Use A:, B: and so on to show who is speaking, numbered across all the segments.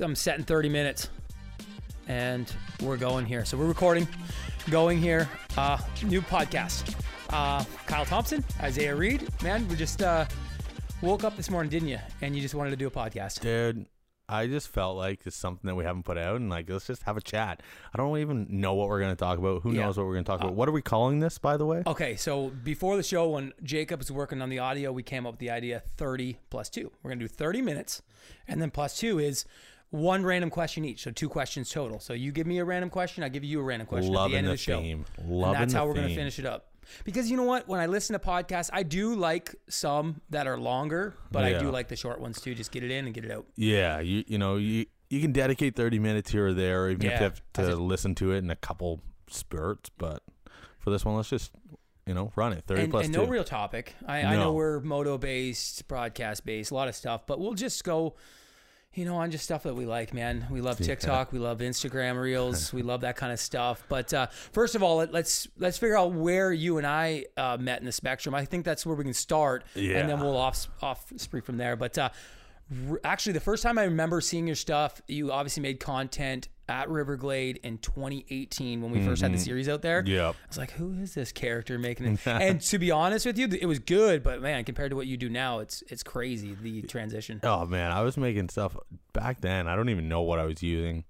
A: I'm setting 30 minutes, and we're going here. So we're recording, going here. Uh, new podcast. Uh, Kyle Thompson, Isaiah Reid. Man, we just uh, woke up this morning, didn't you? And you just wanted to do a podcast.
B: Dude, I just felt like it's something that we haven't put out, and like let's just have a chat. I don't even know what we're gonna talk about. Who
A: Yeah.
B: knows what we're gonna talk about? What are we calling this, by the way?
A: Okay, so before the show, when Jacob was working on the audio, we came up with the idea 30 plus two. We're going to do 30 minutes, and then plus two is one random question each. So two questions total. So you give me a random question, I give you a random question at the end
B: the,
A: of the show.
B: theme.
A: And that's
B: the
A: how we're going to finish it up. Because you know what? When I listen to podcasts, I do like some that are longer, but I do like the short ones too. Just get it in and get it out.
B: Yeah, you you know you you can dedicate thirty minutes here or there, or even if you have to
A: just-
B: listen to it in a couple spurts. But for this one, let's just you know run it thirty
A: and,
B: plus
A: and no real topic. I, I know we're moto based, broadcast based, a lot of stuff, but we'll just go, you know, on just stuff that we like, man. We love TikTok, we love Instagram Reels, we love that kind of stuff. But uh, first of all, let, let's let's figure out where you and I uh, met in the spectrum. I think that's where we can start, and then we'll off off spree from there. But uh, actually, the first time I remember seeing your stuff, you obviously made content at Riverglade in 2018 when we first had the mm-hmm. series out there.
B: Yep.
A: I was like, who is this character making it? and to be honest with you, it was good, but man, compared to what you do now, it's it's crazy the transition.
B: Oh man, I was making stuff back then. I don't even know what I was using,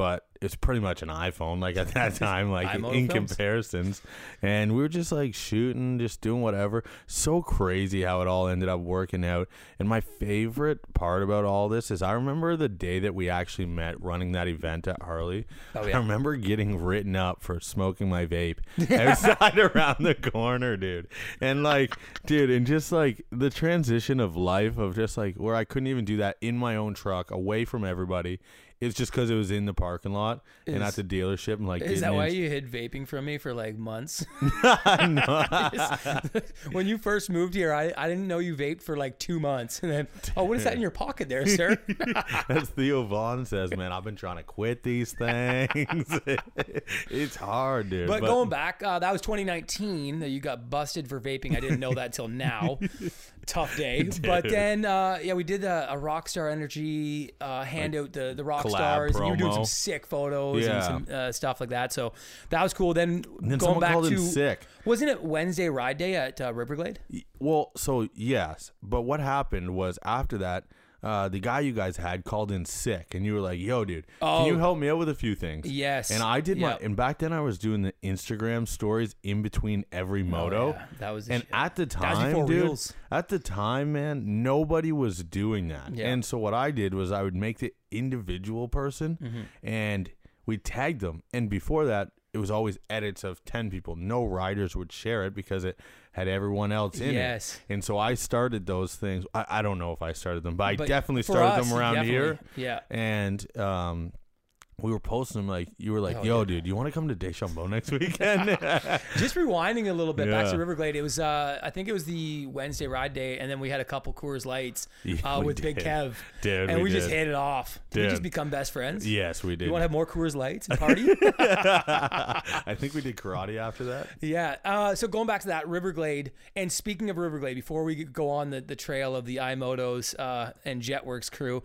B: but it's pretty much an iPhone. Like at that time, like in
A: films?
B: comparisons, and we were just like shooting, just doing whatever. So crazy how it all ended up working out. And my favorite part about all this is I remember the day that we actually met running that event at Harley.
A: Oh, yeah.
B: I remember getting written up for smoking my vape outside around the corner, dude. And like, dude, and just like the transition of life of just like where I couldn't even do that in my own truck away from everybody. It's just because it was in the parking lot and
A: Is-
B: at the dealership. And like,
A: Is that
B: getting
A: why
B: in-
A: you hid vaping from me for like months?
B: No.
A: when you first moved here, I, I didn't know you vaped for like two months. And then, oh, what is that in your pocket there, sir?
B: As Theo Von says, man, I've been trying to quit these things. it's hard, dude.
A: But, going back, uh, that was 2019 that you got busted for vaping. I didn't know that till now. Tough day. But then, uh, yeah, we did a, a Rockstar Energy uh, hand out the the rock stars. and You were doing some sick photos
B: Yeah.
A: and some uh, stuff like that. So that was cool. Then,
B: then
A: going back to
B: sick.
A: wasn't it Wednesday ride day at uh, Riverglade?
B: Well, so yes, but what happened was after that, uh, the guy you guys had called in sick, and you were like, "Yo, dude,
A: Oh.
B: can you help me out with a few things?"
A: Yes.
B: And I did my, and back then I was doing the Instagram stories in between every moto.
A: Oh, yeah. That was
B: and
A: shit.
B: at the time, dude,
A: Reels.
B: at the time, man, nobody was doing that.
A: Yeah.
B: And so what I did was I would make the individual person,
A: Mm-hmm.
B: and we tagged them. And before that, it was always edits of ten people. No writers would share it because it had everyone else in
A: Yes.
B: it. And so I started those things. I, I don't know if I started them, but I definitely started
A: us,
B: them around here.
A: Yeah.
B: And um, we were posting them like you were like,
A: Oh,
B: "Yo,
A: yeah.
B: dude, you want to come to Deschambault next weekend?"
A: Just rewinding a little bit back to Riverglade, it was uh, I think it was the Wednesday ride day, and then we had a couple Coors Lights uh,
B: we
A: with Big. Kev,
B: Dude,
A: and we,
B: we
A: just
B: did.
A: hit it off. Did we just become best friends?
B: yes, we did.
A: You want to have more Coors Lights and party?
B: I think we did karate after that.
A: yeah. Uh, so going back to that Riverglade, and speaking of Riverglade, before we go on the, the trail of the iMotos uh, and Jetwerx crew,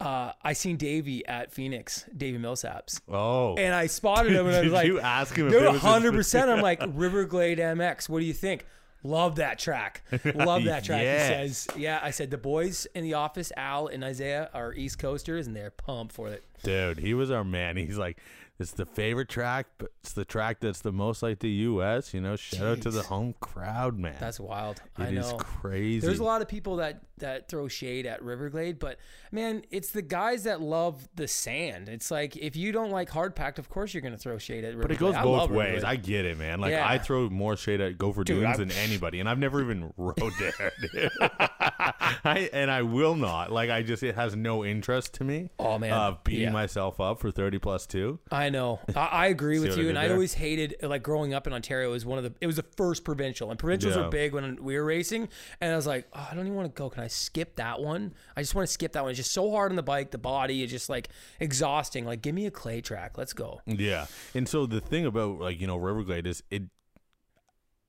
A: uh, I seen Davey at Phoenix, Davi Millsaps.
B: Oh,
A: And I spotted him, and I was like,
B: you ask him
A: Dude, hundred percent. I'm like Riverglade MX. What do you think? Love that track. Love that track.
B: Yes.
A: He says, "Yeah." I said the boys in the office, Al and Isaiah, are East Coasters, and they're pumped for it.
B: dude, he was our man. He's like, it's the favorite track, but it's the track that's the most like the U.S. You know, shout out to the home crowd, man.
A: That's wild. I know.
B: is crazy.
A: There's a lot of people that that throw shade at Riverglade, but man, it's the guys that love the sand. It's like if you don't like hard packed, of course you're gonna throw shade at Riverglade.
B: But it goes both ways.
A: Riverglade.
B: I get it, man. Like
A: Yeah.
B: I throw more shade at Gopher
A: Dude,
B: Dunes than anybody, and I've never even rode there. I and I will not. Like I just it has no interest to me.
A: Oh, man.
B: of beating
A: Yeah.
B: myself up for thirty plus two.
A: I know. I, I agree with
B: what I
A: you,
B: did
A: and I
B: there?
A: always hated like growing up in Ontario. Was one of the. It was the first provincial, and provincials
B: Yeah.
A: were big when we were racing. And I was like, oh, I don't even want to go. Can I skip that one? I just want to skip that one. It's just so hard on the bike. The body is just like exhausting. Like, give me a clay track. Let's go.
B: Yeah. And so the thing about like, you know, Riverglade is it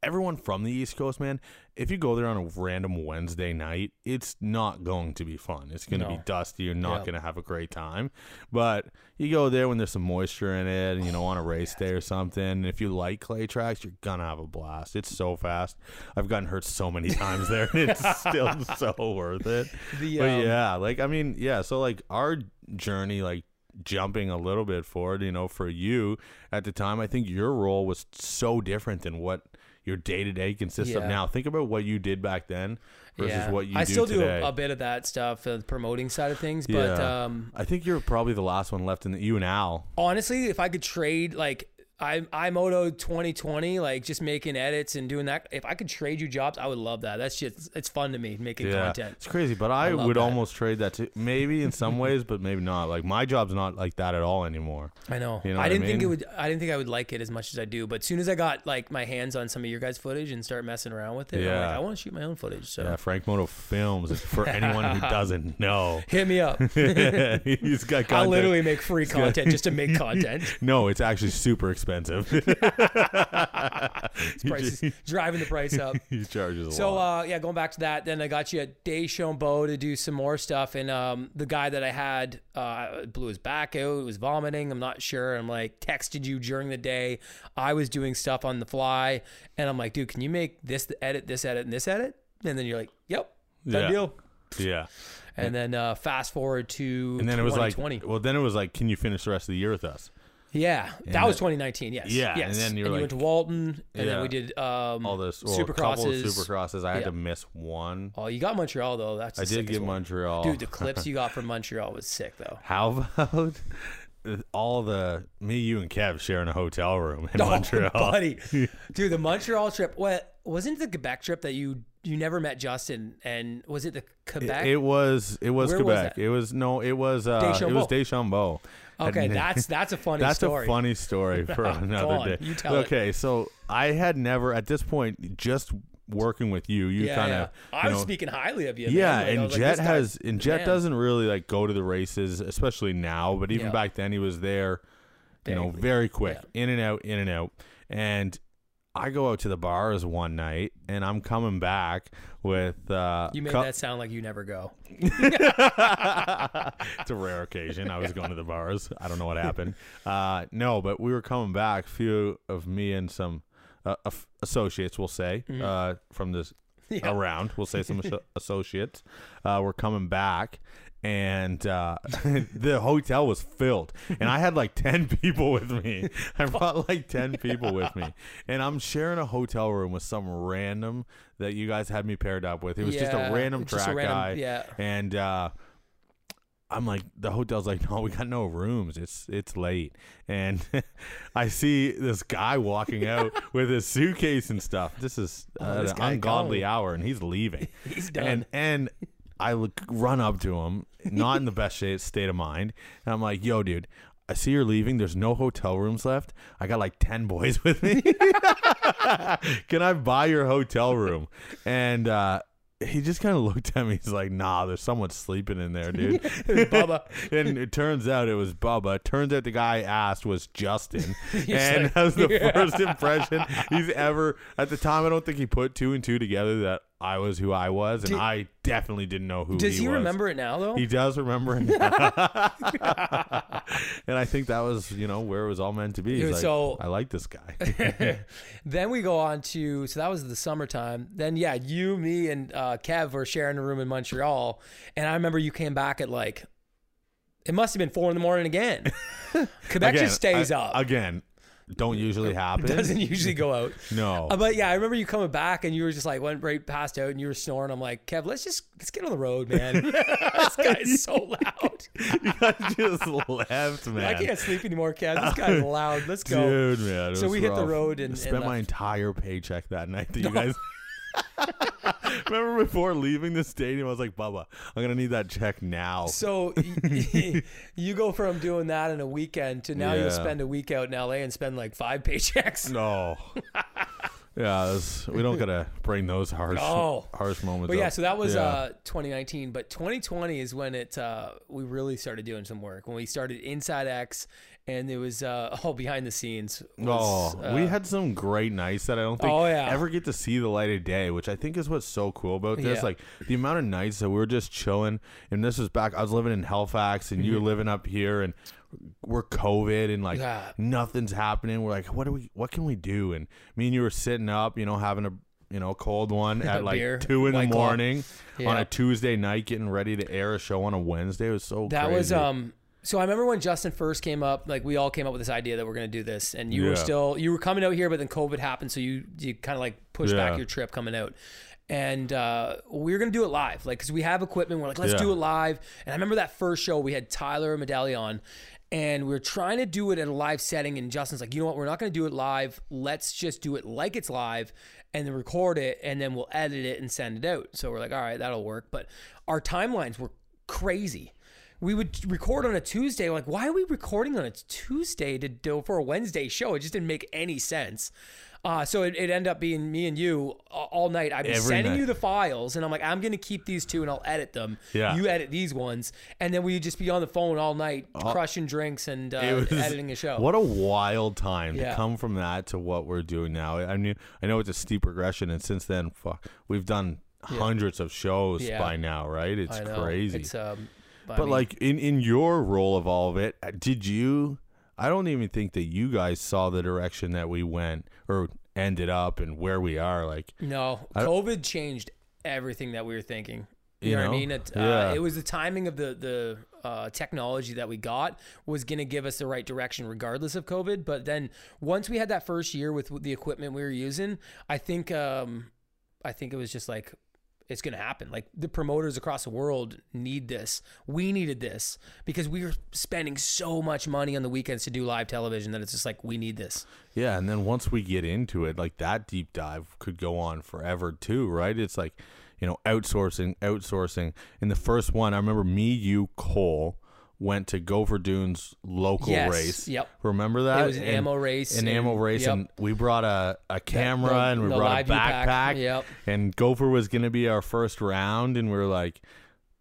B: everyone from the East Coast, man, if you go there on a random Wednesday night, it's not going to be fun. It's going to
A: No.
B: be dusty. You're not
A: Yep.
B: going to have a great time. But you go there when there's some moisture in it, and, you know, on a race day or something. And if you like clay tracks, you're going to have a blast. It's so fast. I've gotten hurt so many times there, and it's still so worth it.
A: The,
B: but
A: um,
B: yeah, like, I mean, yeah, so like our journey, like, jumping a little bit forward, you know, for you at the time, I think your role was so different than what your day to day consists of
A: Yeah.
B: now. Think about what you did back then versus
A: yeah.
B: what you
A: I
B: do
A: still
B: today.
A: do a, a bit of that stuff, uh, the promoting side of things. But
B: Yeah.
A: um,
B: I think you're probably the last one left in the you and Al.
A: honestly, if I could trade like I iMoto 2020, like just making edits and doing that, if I could trade you jobs, I would love that. That's just it's fun to me making
B: Yeah,
A: content.
B: it's crazy, but I,
A: love
B: would
A: that.
B: almost trade that to maybe in some ways, but maybe not. Like my job's not like that at all anymore.
A: I know.
B: You know
A: I
B: what I
A: didn't think it would. I didn't think I would like it as much as I do. But as soon as I got like my hands on some of your guys' footage and start messing around with it, I'm like,
B: Yeah.
A: I want to shoot my own footage. So
B: Yeah, Frank Moto Films. For anyone who doesn't know,
A: hit me up.
B: he's got content.
A: I'll literally make free content just to make content.
B: No, it's actually super expensive.
A: Prices, driving the price up.
B: he charges a
A: So
B: lot.
A: uh, yeah, going back to that, then I got you at Deschambault to do some more stuff, and um, the guy that I had uh, blew his back out, was vomiting. I'm not sure. I'm like texted you during the day. I was doing stuff on the fly, and I'm like, dude, can you make this edit, this edit, and this edit? And then you're like, yep, done
B: Yeah.
A: deal.
B: yeah.
A: And then uh, fast forward to
B: And then it was like,
A: 2020.
B: well, then it was like, can you finish the rest of the year with us?
A: Yeah, that was 2019. Yes,
B: Yeah, and then
A: you
B: like-
A: went to Walton, and then we did um,
B: All this, well, a couple of
A: Supercrosses.
B: supercrosses. I had
A: Yeah.
B: to miss one.
A: Oh, you got Montreal though. That's
B: I did get
A: one.
B: Montreal.
A: Dude, the clips you got from Montreal was sick though.
B: How about all the me, you, and Kev sharing a hotel room in
A: Oh,
B: Montreal?
A: buddy, dude, the Montreal trip. What wasn't it the Quebec trip that you you never met Justin? And was it the Quebec?
B: It, it was. It was
A: Where
B: Quebec.
A: that?
B: it was no. It was. Uh, it was
A: Deschambault. Okay,
B: And-
A: that's that's a funny story.
B: That's
A: story.
B: a funny story for another
A: on,
B: day.
A: you tell it.
B: okay, so I had never at this point just working with you. You
A: yeah,
B: kind
A: yeah.
B: of.
A: I was speaking highly of you.
B: Yeah, and
A: was like,
B: Jet has and Jet
A: man.
B: doesn't really like go to the races, especially now. But even
A: Yeah.
B: back then, he was there. You know, very quick,
A: Yeah.
B: in and out, in and out. And I go out to the bars one night, and I'm coming back with. Uh,
A: You made
B: cou-
A: that sound like you never go.
B: it's a rare occasion. I was going to the bars. I don't know what happened. Uh, no, but we were coming back. A few of me and some uh, associates, we'll say, uh, from this
A: Mm-hmm. Yeah.
B: around. We'll say some asso- associates. Uh, were coming back. And uh, the hotel was filled, and I had like ten people with me. I brought like ten people with me, and I'm sharing a hotel room with some random that you guys had me paired up with. It was just
A: Yeah,
B: a random
A: just a
B: track
A: random-
B: guy,
A: yeah.
B: and uh, I'm like, the hotel's like, no, we got no rooms. It's it's late, and I see this guy walking out with his suitcase and stuff. This is
A: Oh,
B: uh,
A: this
B: an
A: guy
B: ungodly
A: gone.
B: hour, and he's leaving.
A: He's done.
B: And and I look, run up to him, not in the best state state of mind, and I'm like, yo, dude. I see you're leaving. There's no hotel rooms left. I got like 10 boys with me. Can I buy your hotel room? And uh, he just kind of looked at me. He's like, nah, there's someone sleeping in there, dude.
A: Bubba.
B: and it turns out it was Bubba. Turns out the guy I asked was Justin. And
A: like-
B: that was the
A: Yeah.
B: first impression he's ever. At the time, I don't think he put two and two together that I was who I was. And
A: Did-
B: I definitely didn't know who
A: Does
B: he,
A: he
B: was.
A: remember it now though?
B: He does remember it now. and I think that was, you know, where it was all meant to be. He's
A: Dude,
B: like,
A: so-
B: I like this guy.
A: then we go on to so that was the summertime. Then yeah, you, me, and uh, Kev were sharing a room in Montreal, and I remember you came back at like it must have been four in the morning again. Quebec
B: Again,
A: just stays
B: I-
A: up.
B: Again, don't usually happen.
A: doesn't usually go out.
B: no.
A: Uh, but yeah, I remember you coming back and you were just like went right past out and you were snoring. I'm like, Kev, let's just let's get on the road, man. this guy's so loud.
B: you guys just left, man.
A: I can't sleep anymore, Kev. This guy's loud. Let's go.
B: Dude, man.
A: So we hit the road and-
B: I spent
A: and
B: my entire paycheck that night that you guys. Remember before leaving the stadium, I was like, Bubba, I'm gonna need that check now.
A: So you go from doing that in a weekend to now
B: Yeah.
A: you'll spend a week out in LA and spend like five paychecks.
B: No. Yeah, we don't gotta bring those harsh,
A: No.
B: harsh moments.
A: But yeah,
B: up.
A: so that was
B: Yeah.
A: uh, 2019. But 2020 is when it uh, we really started doing some work. When we started Inside X, and it was uh, all behind the scenes. was,
B: Oh, we
A: uh,
B: had some great nights that I don't think
A: Oh, yeah.
B: ever get to see the light of day, which I think is what's so cool about this.
A: Yeah.
B: Like the amount of nights that we were just chilling, and this was back. I was living in Halifax, and you were living up here, and we're COVID, and like
A: Mm-hmm. Yeah.
B: nothing's happening. We're like, what do we? What can we do? And me and you were sitting up, you know, having a you know cold one at like
A: beer,
B: two in the morning on a Tuesday night, getting ready to air a show on a Wednesday. It was so
A: That
B: crazy.
A: was um. So I remember when Justin first came up, like we all came up with this idea that we're going to do this, and you were still you were coming out here, but then COVID happened, so you you kind of like pushed
B: Yeah.
A: back your trip coming out. And uh, we were gonna do it live, like because we have equipment. We're like, let's
B: Yeah.
A: do it live. And I remember that first show we had Tyler Medaglia, and we were trying to do it at a live setting. And Justin's like, you know what? We're not gonna do it live. Let's just do it like it's live, and then record it, and then we'll edit it and send it out. So we're like, all right, that'll work. But our timelines were crazy we would record on a Tuesday. Like, why are we recording on a Tuesday to do for a Wednesday show? It just didn't make any sense. Uh, so it, it ended up being me and you all night. I've been
B: Every
A: sending
B: night.
A: you the files, and I'm like, I'm gonna keep these two, and I'll edit them.
B: Yeah.
A: You edit these ones, and then we would just be on the phone all night, crushing drinks and uh,
B: was-
A: editing a show.
B: What a wild time
A: Yeah.
B: to come from that to what we're doing now. I mean, I know it's a steep progression, and since then, fuck, we've done hundreds of shows
A: Yeah.
B: by now, right? It's crazy.
A: It's um, I
B: but
A: mean,
B: like in in your role of all of it, uh, did you? I don't even think that you guys saw the direction that we went or ended up and where we are. Like,
A: No, COVID changed everything that we were thinking. You,
B: You
A: know, what I mean? It,
B: Yeah.
A: uh, it was the timing of the the uh, technology that we got was going to give us the right direction, regardless of COVID. But then once we had that first year with, with the equipment we were using, I think um, I think it was just like it's going to happen. Like the promoters across the world need this. We needed this because we were spending so much money on the weekends to do live television that it's just like we need this.
B: yeah, and then once we get into it, like that deep dive could go on forever too, right? It's like, you know, outsourcing, outsourcing. In the first one, I remember me, you, Cole went to Gopher Dunes local
A: Yes.
B: race.
A: Yep.
B: Remember that?
A: It was an
B: And-
A: ammo race.
B: an ammo race,
A: yep.
B: and we brought a, a camera
A: the-
B: and we brought a backpack.
A: pack. Yep.
B: And Gopher was going to be our first round, and we were like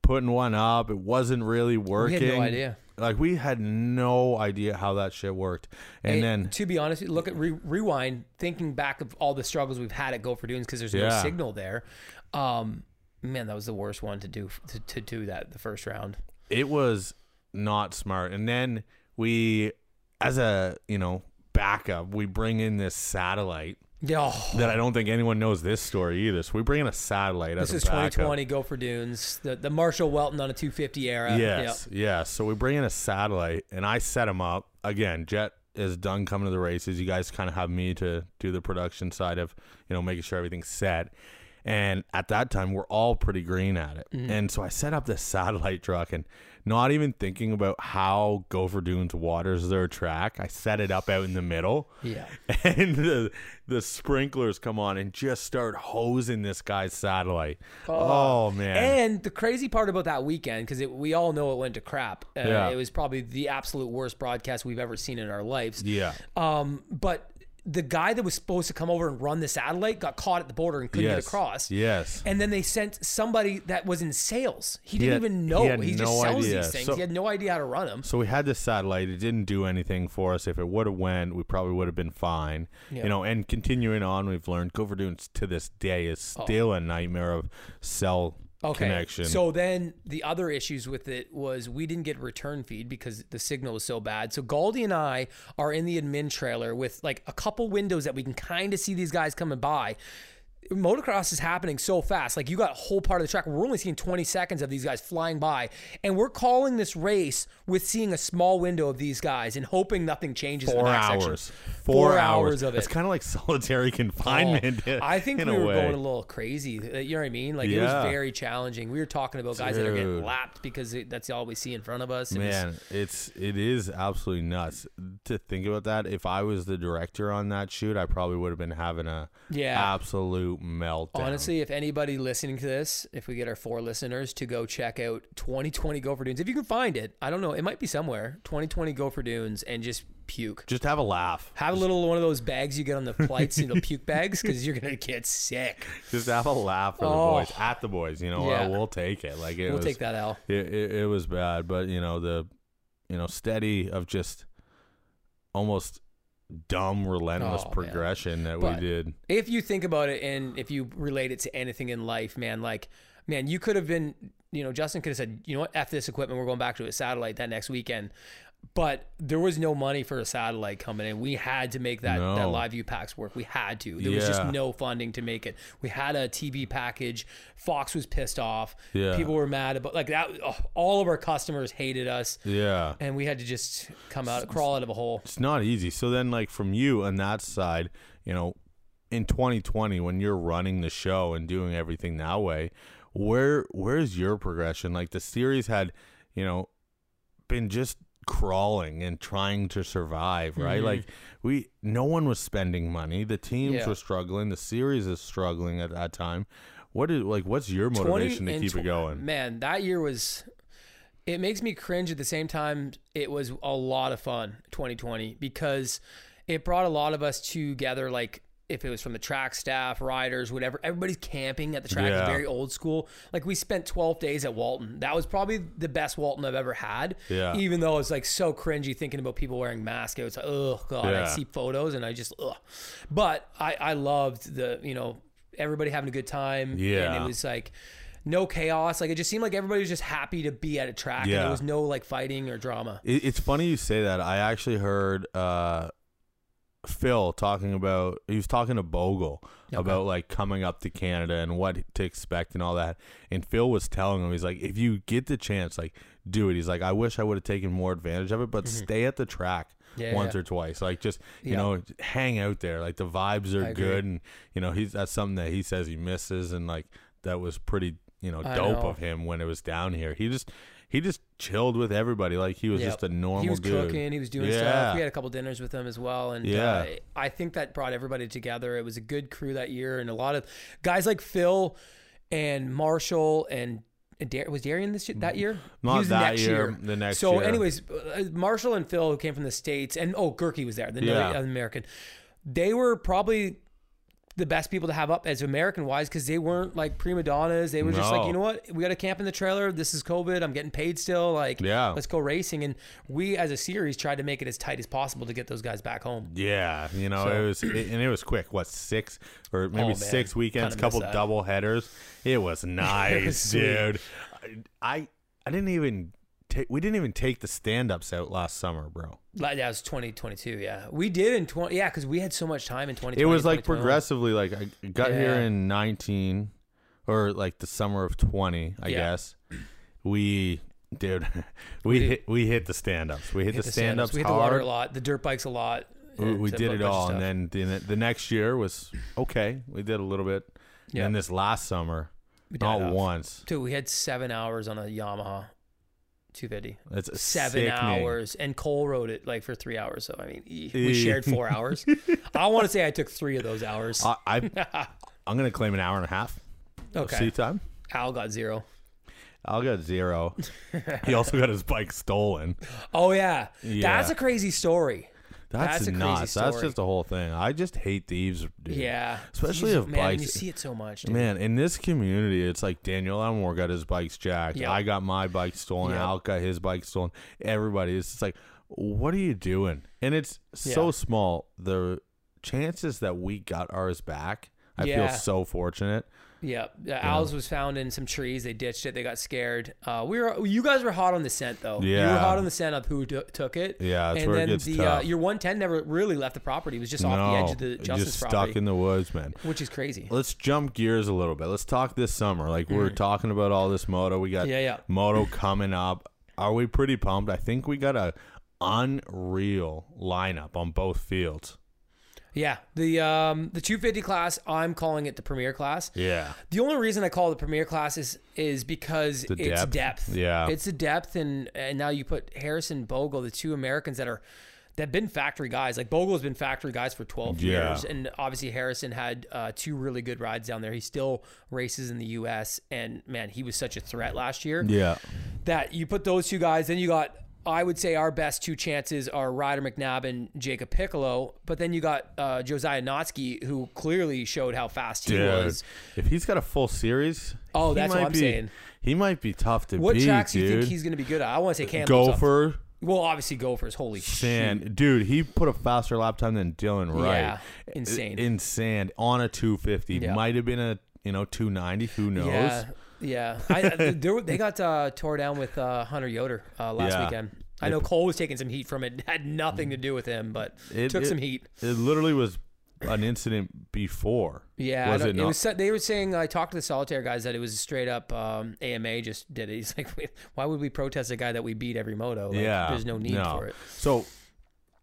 B: putting one up. It wasn't really
A: we
B: working.
A: had no idea.
B: Like we had no idea how that shit worked. And then
A: to be honest, look at re- rewind, thinking back of all the struggles we've had at Gopher Dunes because there's no
B: Yeah.
A: signal there. Um, man, that was the worst one to do to, to do that the first round.
B: it was not smart. And then we, as a you know backup, we bring in this satellite
A: Yeah,
B: that I don't think anyone knows this story either. So we bring in a satellite
A: this
B: as
A: is
B: a backup.
A: 2020 Gopher Dunes, the the Marshal Weltin on a 250 era.
B: Yes, yes. So we bring in a satellite, and I set him up again. Jet is done coming to the races. You guys kind of have me to do the production side of you know making sure everything's set. And at that time, we're all pretty green at it.
A: Mm-hmm.
B: And so I set up this satellite truck, and not even thinking about how Gopher Dunes waters their track, I set it up out in the middle.
A: Yeah.
B: And the the sprinklers come on and just start hosing this guy's satellite. Oh, man.
A: And the crazy part about that weekend, because we all know it went to crap. Uh,
B: Yeah.
A: It was probably the absolute worst broadcast we've ever seen in our lives.
B: yeah.
A: Um, but the guy that was supposed to come over and run the satellite got caught at the border and couldn't
B: Yes.
A: get across.
B: Yes.
A: And then they sent somebody that was in sales. He didn't
B: had-
A: even
B: he
A: know.
B: had
A: He, just
B: no
A: sells
B: idea.
A: these things.
B: So-
A: he had no idea how to run them.
B: So we had this satellite. It didn't do anything for us. If it would have went, we probably would have been fine.
A: Yeah.
B: You know, and continuing on, we've learned Gopher Dunes to this day is oh. still a nightmare of cell
A: Okay.
B: connection.
A: So then the other issues with it was we didn't get return feed because the signal was so bad. So Galdi and I are in the admin trailer with like a couple windows that we can kind of see these guys coming by. Motocross is happening so fast. Like you got a whole part of the track. We're only seeing 20 seconds of these guys flying by. And we're calling this race with seeing a small window of these guys and hoping nothing changes in
B: four
A: the next
B: hours. Four,
A: Four
B: hours.
A: of
B: It's kind of like solitary confinement.
A: Oh, I think
B: in
A: we were
B: way.
A: going a little crazy. Uh, You know what I mean? Like it was very challenging. We were talking about guys that are getting lapped because it, that's all we see in front of us. It was-
B: Man, it's it is absolutely nuts to think about that. If I was the director on that shoot, I probably would have been having a
A: Yeah.
B: absolute meltdown.
A: honestly, if anybody listening to this, if we get our four listeners to go check out 2020 Gopher Dunes, if you can find it, I don't know, it might be somewhere. 2020 Gopher Dunes, and just puke.
B: Just have a laugh.
A: Have a little one of those bags you get on the flights, you know, puke bags, because you're gonna get sick.
B: Just have a laugh for the
A: Oh.
B: boys. At the boys, you know.
A: Yeah.
B: we'll take it. Like it
A: We'll
B: was,
A: take that L.
B: It, it, it was bad, but you know the, you know, steady of just almost dumb, relentless
A: Oh, man.
B: progression that
A: But-
B: we did.
A: If you think about it, and if you relate it to anything in life, man, like, man, you could have been, you know, Justin could have said, you know what, f this equipment, we're going back to a satellite that next weekend. But there was no money for a satellite coming in. We had to make that, that live view packs work. We had to. There was just no funding to make it. We had a TV package. Fox was pissed off.
B: Yeah.
A: People were mad about like that. all of our customers hated us,
B: Yeah.
A: and we had to just come out, crawl out of a hole.
B: it's not easy. So then, like from you on that side, you know, in 2020, when you're running the show and doing everything that way, where where's your progression? Like the series had, you know, been just crawling and trying to survive, right? Mm-hmm. Like we, no one was spending money. The teams
A: Yeah.
B: were struggling. The series is struggling at that time. What is like? What's your motivation to keep it going?
A: Man, that year was. It makes me cringe at the same time. It was a lot of fun, 2020, because it brought a lot of us together. Like if it was from the track staff, riders, whatever, everybody's camping at the track.
B: Yeah.
A: Very old school. Like we spent 12 days at Walton. That was probably the best Walton I've ever had.
B: Yeah.
A: Even though it's like so cringy thinking about people wearing masks. It was like, oh god,
B: yeah.
A: I see photos and I just ugh. But I I loved the you know everybody having a good time.
B: Yeah.
A: and it was like no chaos. Like it just seemed like everybody was just happy to be at a track, and there was no like fighting or drama.
B: It, it's funny you say that. I actually heard uh, Phil talking about. He was talking to Bogle about like coming up to Canada and what to expect and all that. And Phil was telling him, he's like, if you get the chance, like do it. He's like, I wish I would have taken more advantage of it, but stay at the track.
A: Mm-hmm. Yeah,
B: once
A: yeah.
B: or twice, like just you
A: Yeah.
B: know, hang out there. Like the vibes are good, and you know he's that's something that he says he misses, and like that was pretty you know dope
A: know.
B: of him when it was down here. He just he just chilled with everybody, like he was
A: Yep.
B: just a normal
A: he was
B: dude.
A: cooking, he was doing
B: Yeah.
A: stuff. We had a couple dinners with him as well, and
B: Yeah.
A: uh, I think that brought everybody together. It was a good crew that year, and a lot of guys like Phil and Marshall and. Dar- was Darian this that year?
B: Not
A: he was the
B: that
A: next
B: year,
A: year.
B: the next
A: So,
B: year.
A: anyways, uh, Marshall and Phil, who came from the states, and oh, Gurkey was there, the
B: Yeah.
A: American. They were probably the best people to have up as American wise because they weren't like prima donnas. They were just like, you know what, we got to camp in the trailer. This is COVID. I'm getting paid still. Like,
B: Yeah.
A: let's go racing. And we, as a series, tried to make it as tight as possible to get those guys back home.
B: Yeah, you know,
A: So-
B: it was it, and it was quick. What six or maybe
A: Oh, man.
B: six weekends, couple double headers. It was nice,
A: sweet.
B: dude. I I didn't even take. We didn't even take the stand ups out last summer, bro.
A: Like, That was 2022. Yeah, we did in 20. Yeah, because we had so much time in 2020.
B: It was like progressively. Like I got here in nineteen, or like the summer of twenty, I
A: Yeah.
B: guess. We. Dude, we
A: did-
B: hit we hit the stand ups. We hit,
A: Hit
B: the
A: the
B: stand ups
A: We hit the water
B: hard.
A: a lot. The dirt bikes a lot.
B: We, we did it all, and then the, the next year was okay. We did a little bit,
A: Yeah.
B: and this last summer, not once.
A: Dude, we had seven hours on a Yamaha 250.
B: It's a
A: Seven hours, and Cole wrote it like for three hours. So I mean, we shared four hours. I want to say I took three of those hours.
B: I, I I'm gonna claim an hour and a half
A: okay,
B: seat time.
A: Al got zero.
B: I'll get zero. he also got his bike stolen.
A: Oh yeah,
B: Yeah.
A: that's a crazy story.
B: That's,
A: That's
B: nuts. That's just the whole thing. I just hate thieves, dude.
A: Yeah,
B: Especially
A: Jeez,
B: of
A: man,
B: bikes.
A: You see it so much, dude.
B: Man, in this community, it's like Daniel Elmore got his bikes jacked.
A: Yep.
B: I got my bike stolen.
A: Yep.
B: Al got his bike stolen. Everybody, it's just like, what are you doing? And it's so
A: Yeah.
B: small. The chances that we got ours back, I
A: Yeah.
B: feel so fortunate.
A: Yeah, yeah, Al's was found in some trees. They ditched it. They got scared. Uh, we were, you guys were hot on the scent though. Yeah. you were hot on the scent of who t- took it.
B: Yeah, that's
A: and
B: where it
A: then
B: gets
A: the. Uh, your 110 never really left the property. It was just off the edge of the
B: No,
A: Justice
B: just
A: property,
B: stuck in the woods, man.
A: which is crazy.
B: Let's jump gears a little bit. Let's talk this summer. Like we're talking about all this moto. We got
A: Mm. Yeah, yeah.
B: moto coming up. Are we pretty pumped? I think we got a unreal lineup on both fields.
A: Yeah, the um the 250 class. I'm calling it the premier class.
B: Yeah.
A: The only reason I call it the premier class is is because
B: The
A: it's
B: depth.
A: depth.
B: Yeah.
A: it's the depth, and and now you put Harrison Bogle, the two Americans that are that have been factory guys. Like Bogle has been factory guys for 12
B: Yeah.
A: years, and obviously Harrison had uh, two really good rides down there. He still races in the U.S. and man, he was such a threat last year
B: Yeah.
A: that you put those two guys. Then you got I would say our best two chances are Ryder McNabb and Jacob Piccolo, but then you got uh, Josiah Natzke, who clearly showed how fast he
B: Dude,
A: was.
B: if he's got a full series,
A: Oh,
B: he
A: that's what
B: might
A: I'm
B: be-
A: saying.
B: He might be tough to
A: What
B: beat,
A: tracks do you think he's going to be good at? I want to say up-
B: Gopher,
A: Well, obviously Gophers. Holy shit.
B: sand, dude. He put a faster lap time than Dylan Wright.
A: Yeah, insane.
B: In sand on a 250.
A: Yeah.
B: Might have been a you know 290. Who knows?
A: Yeah, yeah. I, there they got uh, tore down with uh, Hunter Yoder uh, last
B: Yeah.
A: weekend. I know Cole was taking some heat from it. Had nothing to do with him, but
B: It-
A: took
B: it-
A: some heat.
B: It literally was an incident before.
A: Yeah,
B: was it not?
A: was. They were saying I talked to the solitaire guys that it was straight up um, AMA just did it. He's like, why would we protest a guy that we beat every moto? Like,
B: yeah,
A: there's no need for it.
B: So,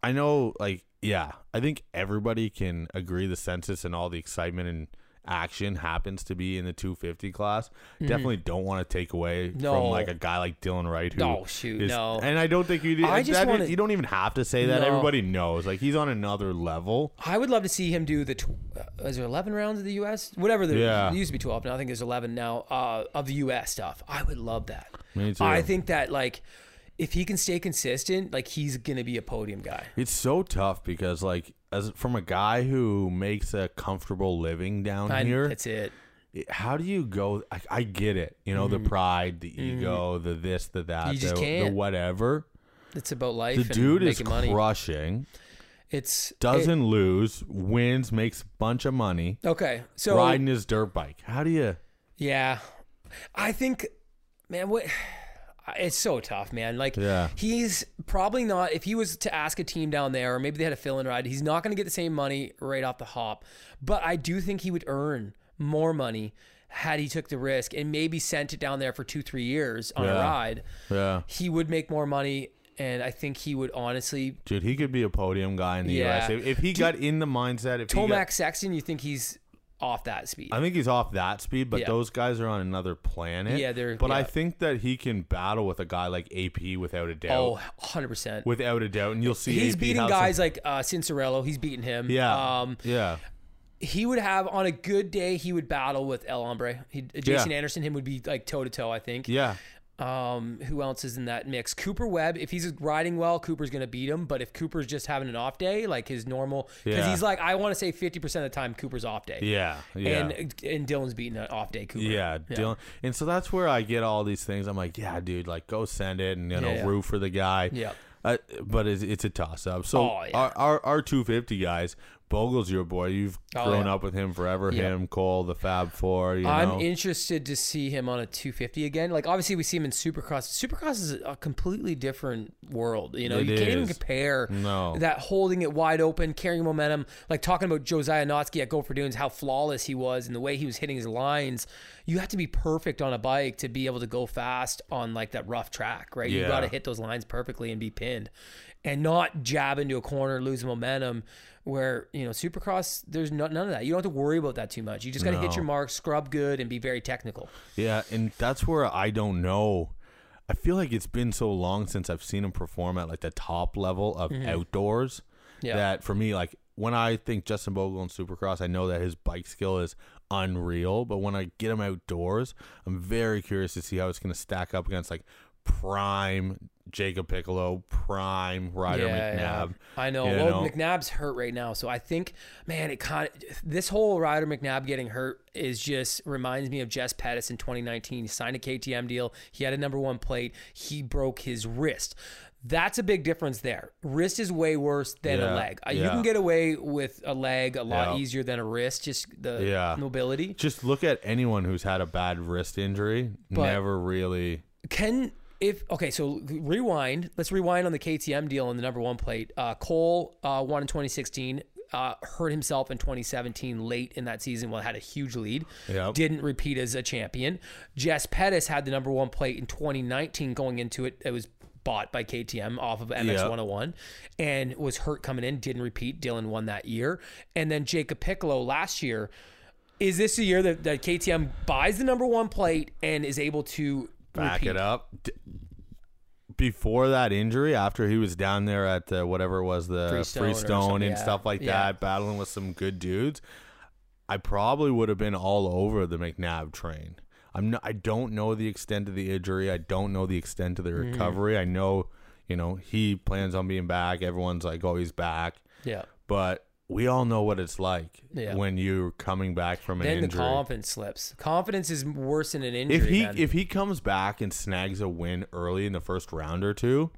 B: I know, like, yeah, I think everybody can agree the census and all the excitement and action happens to be in the 250 class. Definitely don't want to take away.
A: No.
B: from like a guy like Dylan Wright. Who
A: No, shoot,
B: is-
A: no.
B: And I don't think you.
A: I just wanna-
B: you don't even have to say that.
A: No.
B: Everybody knows. Like he's on another level.
A: I would love to see him do the. Tw- uh, is there 11 rounds of the U.S. Whatever the
B: Yeah.
A: it used to be 12. Now I think there's 11 now uh, of the U.S. stuff. I would love that.
B: Me too.
A: I think that like if he can stay consistent, like he's gonna be a podium guy.
B: It's so tough because like as from a guy who makes a comfortable living down
A: I,
B: here.
A: that's it.
B: it- how do you go? I, I get it. You know, the pride, the ego, the this, the that,
A: Mm-hmm. You just
B: the, the
A: can't.
B: whatever.
A: It's about life.
B: The dude is
A: money.
B: crushing.
A: It's
B: Doesn't lose, wins, makes a bunch of money,
A: okay. So
B: riding his dirt bike. How do you?
A: Yeah, I think, man, what? It's so tough, man. Like,
B: Yeah.
A: he's probably not. If he was to ask a team down there, or maybe they had a fill-in ride, he's not going to get the same money right off the hop. But I do think he would earn more money had he took the risk and maybe sent it down there for two, three years on a ride.
B: Yeah,
A: He would make more money, and I think he would honestly.
B: dude, he could be a podium guy in the
A: Yeah.
B: U.S. If, if he got in the mindset. If he got-
A: Tomac Sexton, you think he's off that speed?
B: I think he's off that speed, but
A: Yeah.
B: those guys are on another planet.
A: Yeah, they're-
B: But I
A: yeah.
B: think that he can battle with a guy like AP without a doubt.
A: oh, 100 percent.
B: Without a doubt, and you'll see
A: He's
B: AP
A: beating
B: some-
A: guys like uh, Cianciarulo. He's beating him.
B: yeah,
A: Um,
B: yeah.
A: he would have on a good day he would battle with El Hombre. He, Jason. Anderson him would be like toe to toe. I think.
B: Yeah.
A: Um, who else is in that mix? Cooper Webb. If he's riding well, Cooper's gonna beat him. But if Cooper's just having an off day, like his normal, because
B: Yeah.
A: he's like I want to say fifty percent of the time Cooper's off day.
B: Yeah. Yeah.
A: And and Dylan's beating an off day Cooper.
B: yeah, Dylan. And so that's where I get all these things. I'm like, yeah, dude, like go send it and you know
A: Yeah, yeah.
B: root for the guy.
A: Yeah.
B: Uh, but it's, it's a toss up. So
A: Oh, yeah.
B: our, our our 250 guys, Bogle's your boy. You've
A: Oh,
B: grown
A: yeah.
B: up with him forever.
A: Yeah.
B: Him, Cole, the Fab Four. You
A: I'm interested to see him on a 250 again. Like obviously we see him in Supercross. Supercross is a completely different world. You know,
B: It
A: you can't even compare
B: No.
A: that holding it wide open, carrying momentum. Like talking about Josiah Natzke at Gopher Dunes, how flawless he was and the way he was hitting his lines. You have to be perfect on a bike to be able to go fast on like that rough track, right? You
B: Yeah.
A: got to hit those lines perfectly and be pinned, and not jab into a corner, lose momentum. Where you know Supercross, there's no, none of that. You don't have to worry about that too much. You just got to hit your mark, scrub good, and be very technical.
B: Yeah, and that's where I don't know. I feel like it's been so long since I've seen him perform at like the top level of outdoors
A: Mm-hmm. Yeah.
B: that for me, like when I think Justin Bogle and Supercross, I know that his bike skill is unreal. But when I get him outdoors, I'm very curious to see how it's going to stack up against like prime Jacob Piccolo, prime Ryder McNabb.
A: I know. well,
B: know?
A: McNabb's hurt right now, so I think, man, it kind of this whole Ryder McNabb getting hurt is just reminds me of Jess Pettis in 2019. He signed a KTM deal. He had a number one plate. He broke his wrist. That's a big difference there. Wrist is way worse than a leg. Uh, You can get away with a leg a lot
B: Yeah.
A: easier than a wrist. Just the
B: Yeah.
A: mobility.
B: Just look at anyone who's had a bad wrist injury.
A: But-
B: never really.
A: Can if okay, so rewind. Let's rewind on the KTM deal and the number one plate. Uh, Cole uh, won in 2016. Uh, hurt himself in 2017 late in that season. Well, had a huge lead.
B: Yep.
A: Didn't repeat as a champion. Jess Pettis had the number one plate in 2019 going into it. It was bought by KTM off of MX
B: Yep.
A: 101 and was hurt coming in. Didn't repeat. Dylan won that year. And then Jacob Piccolo last year. Is this a year that, that KTM buys the number one plate and is able to
B: back
A: repeat?
B: it up. D- Before that injury, after he was down there at the whatever it was the
A: Freestone
B: Freestone and
A: yeah.
B: stuff like
A: Yeah.
B: that, battling with some good dudes, I probably would have been all over the McNabb train. I'm not, I don't know the extent of the injury. I don't know the extent of the
A: Mm-hmm.
B: recovery. I know, You know, he plans on being back. Everyone's like, oh, he's back.
A: Yeah.
B: But we all know what it's like
A: Yeah.
B: when you're coming back from an
A: Then the
B: injury.
A: confidence slips. Confidence is worse than an injury.
B: if he
A: man.
B: if he comes back and snags a win early in the first round or two,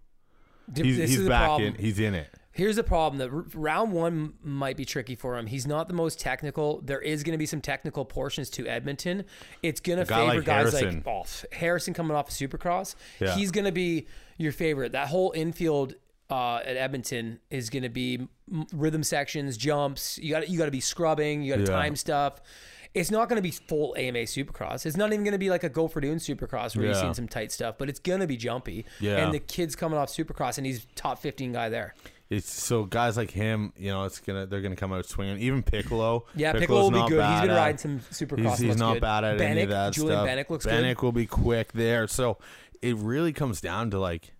B: he's he's back
A: problem.
B: in. He's in it.
A: Here's the problem: that round one might be tricky for him. He's not the most technical. There is going to be some technical portions to Edmonton. It's going to
B: guy
A: favor
B: like
A: guys
B: Harrison.
A: like oh, Harrison coming off of Supercross.
B: Yeah.
A: He's going to be your favorite. That whole infield uh, at Edmonton is going to be rhythm sections, jumps. You got you got to be scrubbing. You got to
B: Yeah.
A: time stuff. It's not going to be full AMA Supercross. It's not even going to be like a Gopher Dune Supercross where you've
B: Yeah.
A: seen some tight stuff, but it's going to be jumpy.
B: Yeah.
A: And the kid's coming off Supercross, and he's top 15 guy there.
B: It's so guys like him, you know, it's gonna they're gonna come out swinging. Even Piccolo,
A: Yeah, Piccolo
B: Piccolo's
A: will be good. He's been
B: at-
A: some supercross.
B: He's, he's not
A: good.
B: bad at any of that
A: Julian
B: stuff.
A: Benek looks
B: Benek
A: good.
B: will be quick there. So it really comes down to like,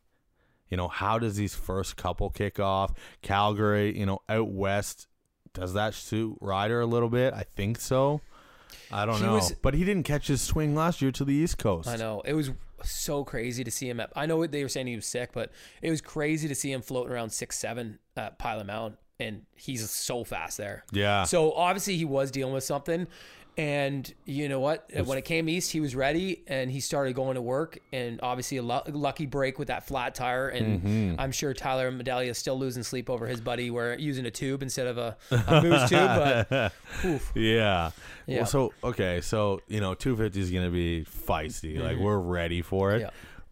B: you know, how does these first couple kick off? Calgary, you know, out west, does that suit Ryder a little bit? I think so. I don't
A: He
B: know,
A: was-
B: but he didn't catch his swing last year to the East Coast.
A: I know it was so crazy to see him. At, I know they were saying he was sick, but it was crazy to see him floating around six seven at Pilot Mountain, and he's so fast there.
B: Yeah.
A: So obviously he was dealing with something, and you know what? when it came east, he was ready, and he started going to work. And obviously a lucky break with that flat tire, and
B: Mm-hmm.
A: I'm sure Tyler Medaglia is still losing sleep over his buddy, where using a tube instead of a, a mousse tube. But oof.
B: Yeah.
A: Yeah.
B: Well, so okay, so you know, 250 is gonna be feisty. Like we're ready for it.
A: Yeah.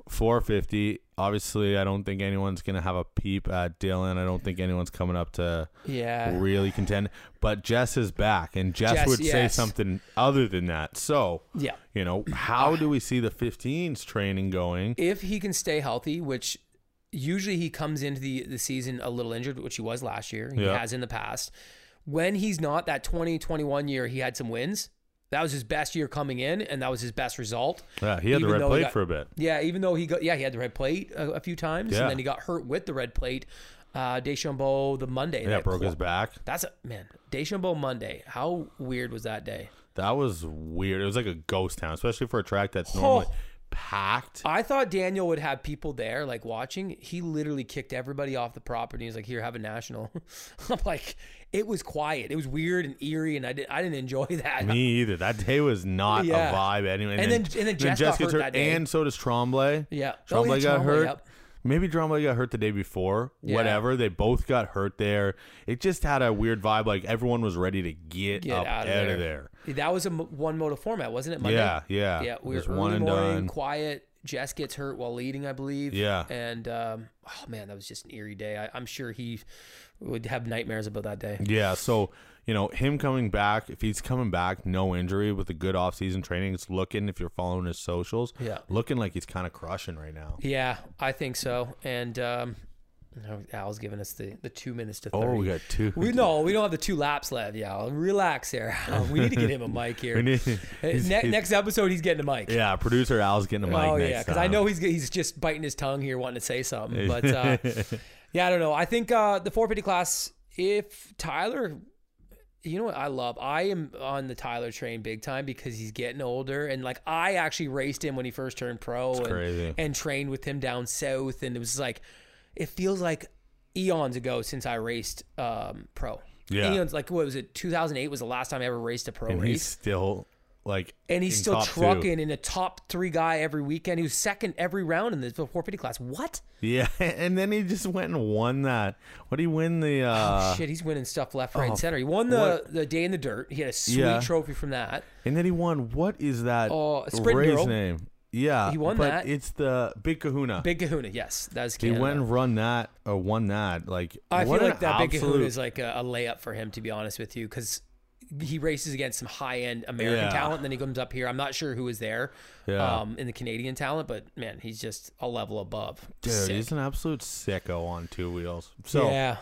B: 450. Obviously, I don't think anyone's gonna have a peep at Dylan. I don't think anyone's coming up to
A: yeah,
B: really contend. But Jess is back, and Jess,
A: Jess,
B: would say something other than that. So,
A: yeah.
B: you know, how do we see the 15s training going?
A: if he can stay healthy, which usually he comes into the, the season a little injured, which he was last year. He
B: Yeah.
A: has in the past. When he's not that 2021 year, he had some wins. That was his best year coming in, and that was his best result.
B: Yeah, he had the red plate
A: got-
B: for a bit.
A: Yeah, even though he got yeah he had the red plate a, a few times,
B: Yeah.
A: and then he got hurt with the red plate. Uh, Deschambault the Monday.
B: Yeah,
A: that
B: broke his back.
A: That's a man. Deschambault Monday. How weird was that day?
B: That was weird. It was like a ghost town, especially for a track that's normally
A: Oh.
B: Packed.
A: I thought Daniel would have people there, like watching. He literally kicked everybody off the property. He's like, "Here, have a national." I'm like, it was quiet. It was weird and eerie, and I didn't. I didn't enjoy that.
B: Me either. That day was not
A: Yeah.
B: a vibe anyway.
A: And then- and then Jess got
B: gets
A: hurt that day.
B: and so does Tremblay.
A: Yeah.
B: Tremblay
A: Oh, yeah,
B: got
A: Tremblay,
B: hurt.
A: yep.
B: Maybe Tremblay got hurt the day before.
A: Yeah.
B: Whatever. They both got hurt there. It just had a weird vibe. Like everyone was ready to get,
A: Get
B: up
A: out of
B: out of
A: there.
B: there.
A: That was a one moto format, wasn't it? Monday?
B: Yeah, yeah.
A: Yeah, we were
B: Just one and
A: morning,
B: done.
A: quiet. Jess gets hurt while leading, I believe.
B: Yeah.
A: And um, oh man, that was just an eerie day. I, I'm sure he would have nightmares about that day.
B: Yeah, so you know him coming back. If he's coming back, no injury with a good off-season training, it's looking. If you're following his socials,
A: Yeah.
B: looking like he's kind of crushing right now.
A: Yeah, I think so. And um, Al's giving us the, the two minutes to 30.
B: Oh, we got two.
A: We no, we don't have the two laps left. Yeah, relax there. We need to get him a mic here.
B: Need- he's-
A: ne-
B: he's-
A: next episode, he's getting a mic.
B: Yeah, producer Al's getting a mic
A: oh yeah, because I know he's he's just biting his tongue here, wanting to say something. But uh, yeah, I don't know. I think uh, the 450 class. If Tyler, you know what I love? I am on the Tyler train big time because he's getting older, and like I actually raced him when he first turned pro, and, and trained with him down south, and it was like, it feels like eons ago since I raced um, pro.
B: Yeah.
A: eons like what was it? 2008 was the last time I ever raced a pro
B: and
A: race
B: he's still like,
A: and he's still
B: top two.
A: trucking in a top three guy every weekend. He was second every round in the 450 class. What?
B: Yeah, and then he just went and won that. What did he win the? uh
A: Shit, he's winning stuff left, right,
B: oh,
A: and center. He won the
B: what-
A: the day in the dirt. He had a sweet
B: Yeah.
A: trophy from that.
B: And then he won. What is that
A: Oh, Sprint
B: race name? Yeah,
A: He won
B: but
A: that.
B: It's the Big Kahuna.
A: Big Kahuna, yes, that's
B: he went and run that or won that. Like
A: I feel like that Big Kahuna is like a, a layup for him, to be honest with you, because he races against some high end American
B: Yeah.
A: talent. And then he comes up here. I'm not sure who is there
B: Yeah.
A: um, in the Canadian talent, but man, he's just a level above.
B: Dude,
A: Sick.
B: he's an absolute sicko on two wheels. So
A: yeah.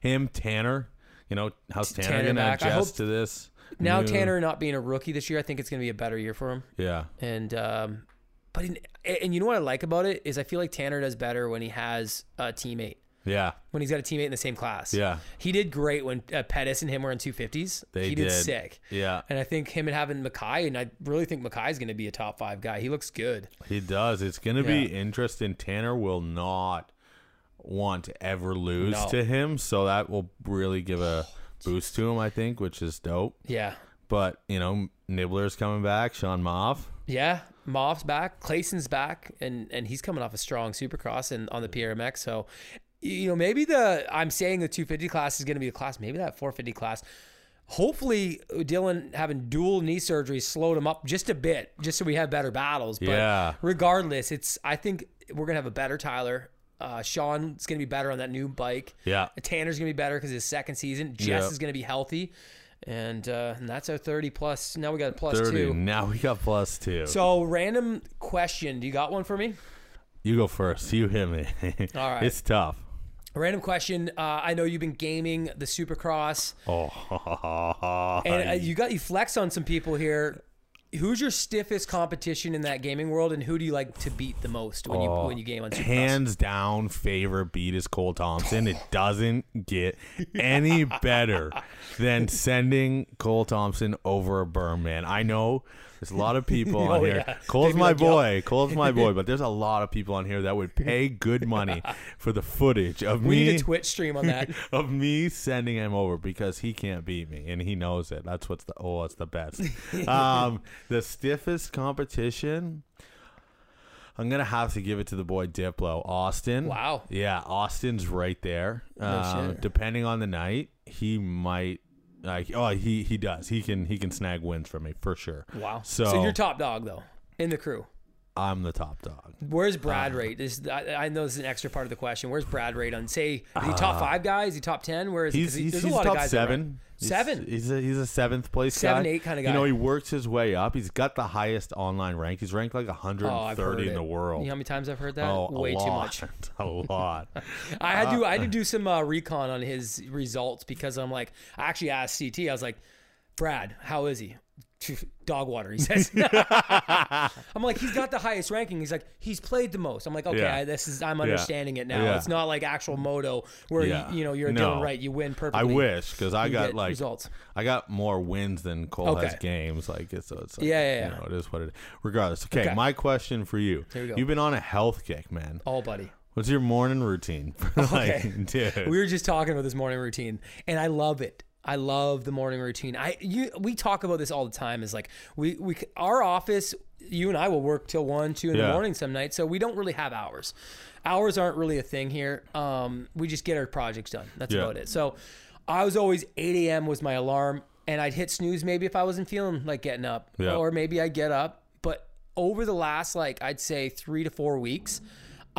B: him, Tanner, you know, how's Tanner,
A: Tanner
B: gonna
A: back.
B: Adjust
A: hope-
B: to this?
A: Now
B: new-
A: Tanner not being a rookie this year, I think it's going to be a better year for him.
B: Yeah,
A: And um, but in, and you know what I like about it is I feel like Tanner does better when he has a teammate.
B: Yeah,
A: When he's got a teammate in the same class.
B: yeah,
A: He did great when uh, Pettis and him were in 250s.
B: They
A: he did,
B: did.
A: sick.
B: yeah.
A: And I think him and having Mackay, and I really think Mackay's going to be a top five guy. He looks good.
B: He does. It's gonna
A: Yeah.
B: be interesting. Tanner will not want to ever lose
A: No.
B: to him. So that will really give a boost to him, I think, which is dope.
A: Yeah.
B: But you know, Nibbler's coming back, Sean Moff.
A: Yeah, Moff's back, Clayson's back, and and he's coming off a strong Supercross and on the PRMX. So, you know, maybe the I'm saying the 250 class is going to be the class. Maybe that 450 class. Hopefully, Dylan having dual knee surgery slowed him up just a bit, just so we have better battles. But
B: Yeah.
A: regardless, it's I think we're gonna have a better Tyler. Uh, Sean's gonna be better on that new bike.
B: Yeah.
A: Tanner's gonna be better because his second season. Jess
B: Yep.
A: is gonna be healthy, and uh, and that's our 30 plus. Now we got a plus
B: Thirty.
A: two.
B: Now we got plus two.
A: So, random question. Do you got one for me?
B: you go first. You hit me.
A: All right.
B: It's tough.
A: A random question. Uh, I know you've been gaming the Supercross,
B: Oh,
A: and uh, you got you flex on some people here. Who's your stiffest competition in that gaming world, and who do you like to beat the most when you
B: Oh,
A: when you game on Supercross?
B: hands down favorite beat is Cole Thompson. It doesn't get any better than sending Cole Thompson over a berm, man. I know there's a lot of people on
A: Oh,
B: here.
A: yeah.
B: Cole's my
A: like,
B: boy. Cole's my boy. But there's a lot of people on here that would pay good money for the footage of
A: we
B: me
A: need a Twitch stream on that.
B: of me sending him over because he can't beat me and he knows it. That's what's the oh, it's the best. um, the stiffest competition. I'm gonna have to give it to the boy Diplo, Austin.
A: Wow.
B: Yeah, Austin's right there. um,
A: shit.
B: depending on the night, he might. Like oh he he does he can he can snag wins from me for sure.
A: wow.
B: So,
A: you're top dog though in the crew.
B: I'm the top dog.
A: Where's
B: Uh,
A: Brad rate? This I, I know this is an extra part of the question. Where's Brad rate on say is he
B: Uh,
A: top five guys? Is he top ten? Where is he? He-
B: he's,
A: there's
B: he's
A: a lot
B: top
A: of guys
B: seven. He's-
A: Seven.
B: He's a he's a seventh place
A: Seven,
B: guy.
A: eight kinda guy.
B: You know he works his way up. He's got the highest online rank. He's ranked like
A: Oh,
B: 130 in the world.
A: You know how many times I've heard that?
B: oh,
A: Way too much.
B: a lot.
A: I had to I
B: Uh,
A: had to do some uh, recon on his results because I'm like I actually asked CT I was like Brad how is he dog water he says I'm like he's got the highest ranking he's like he's played the most I'm like okay
B: Yeah.
A: I, this is I'm understanding it now
B: Yeah.
A: it's not like actual moto where
B: Yeah.
A: you, you know you're
B: No.
A: doing right you win perfectly.
B: I wish because I
A: You
B: got like
A: results
B: I got more wins than Cole has games. Like it's so it's like,
A: Yeah, yeah, yeah.
B: You know, it is what it is. Regardless. Okay,
A: Okay.
B: my question for you.
A: Here we go.
B: You've been on a health kick, man.
A: all buddy
B: What's your morning routine? like,
A: Okay.
B: dude.
A: we were just talking about this morning routine and i love it i love the morning routine. I you we talk about this all the time is like we we our office you and i will work till one two in the morning some nights so we don't really have hours. Hours aren't really a thing here. Um we just get our projects done. That's
B: Yeah.
A: about it. So i was always 8 a.m was my alarm and i'd hit snooze maybe if i wasn't feeling like getting up
B: Yeah.
A: or maybe i'd get up. But over the last like i'd say three to four weeks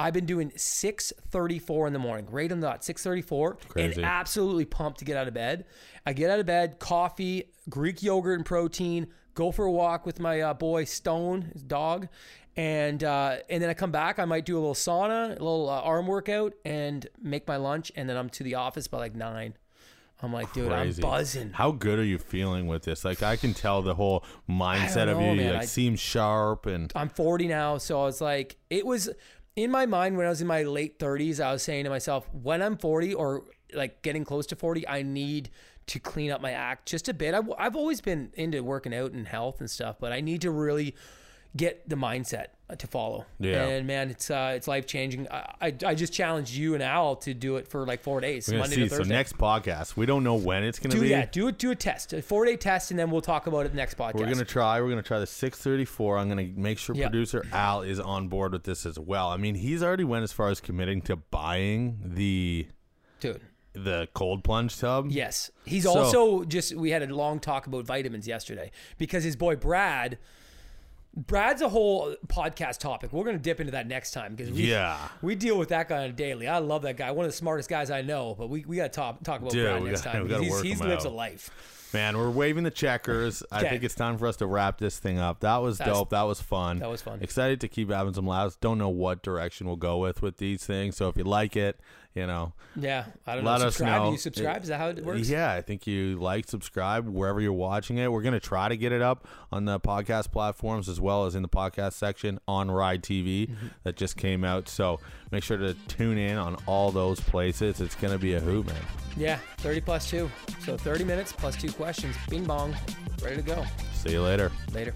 A: I've been doing 6:34 in the morning, right on the dot, 6:34,
B: Crazy.
A: and absolutely pumped to get out of bed. I get out of bed, coffee, Greek yogurt and protein, go for a walk with my uh, boy Stone, his dog, and uh, and then I come back. I might do a little sauna, a little uh, arm workout, and make my lunch, and then I'm to the office by like nine. I'm like, dude,
B: Crazy.
A: I'm buzzing.
B: How good are you feeling with this? Like I can tell the whole mindset of you.
A: man.
B: You like
A: I-
B: seem sharp and
A: I'm 40 now, so I was like, it was in my mind when I was in my late 30s. I was saying to myself, when I'm 40 or like getting close to 40, I need to clean up my act just a bit. I've, I've always been into working out and health and stuff, but I need to really get the mindset to follow.
B: Yeah.
A: And man, it's uh, it's life changing. I, I I just challenged you and Al to do it for like four days, Monday
B: see.
A: to
B: So
A: Thursday.
B: next podcast, we don't know when it's gonna
A: do
B: be.
A: yeah, do it. Do a test, a four day test, and then we'll talk about it next podcast.
B: We're gonna try. We're gonna try the 634. I'm gonna make sure
A: Yeah.
B: producer Al is on board with this as well. I mean, he's already went as far as committing to buying the
A: dude.
B: the cold plunge tub.
A: Yes. He's
B: So-
A: also just we had a long talk about vitamins yesterday because his boy Brad Brad's a whole podcast topic. We're going to dip into that next time because we,
B: Yeah.
A: we deal with that guy on a daily. I love that guy. One of the smartest guys I know, but we, we got to talk, talk about
B: Dude,
A: Brad next
B: gotta-
A: time because he's,
B: him
A: he lives a life.
B: Man, we're waving the checkers. I think it's time for us to wrap this thing up. That was
A: That's-
B: dope. That was fun.
A: that was fun.
B: Excited to keep having some laughs. Don't know what direction we'll go with with these things. So if you like it, you know,
A: Yeah. I don't
B: let
A: know.
B: us
A: Subscribe.
B: know.
A: Do you subscribe? Is that how it works?
B: Yeah, I think you like, subscribe wherever you're watching it. We're gonna try to get it up on the podcast platforms as well as in the podcast section on Ride TV
A: Mm-hmm.
B: that just came out. So make sure to tune in on all those places. It's gonna be a hoot, man.
A: Yeah. 30 plus two. So 30 minutes plus two questions. Bing bong. Ready to go.
B: See you later.
A: Later.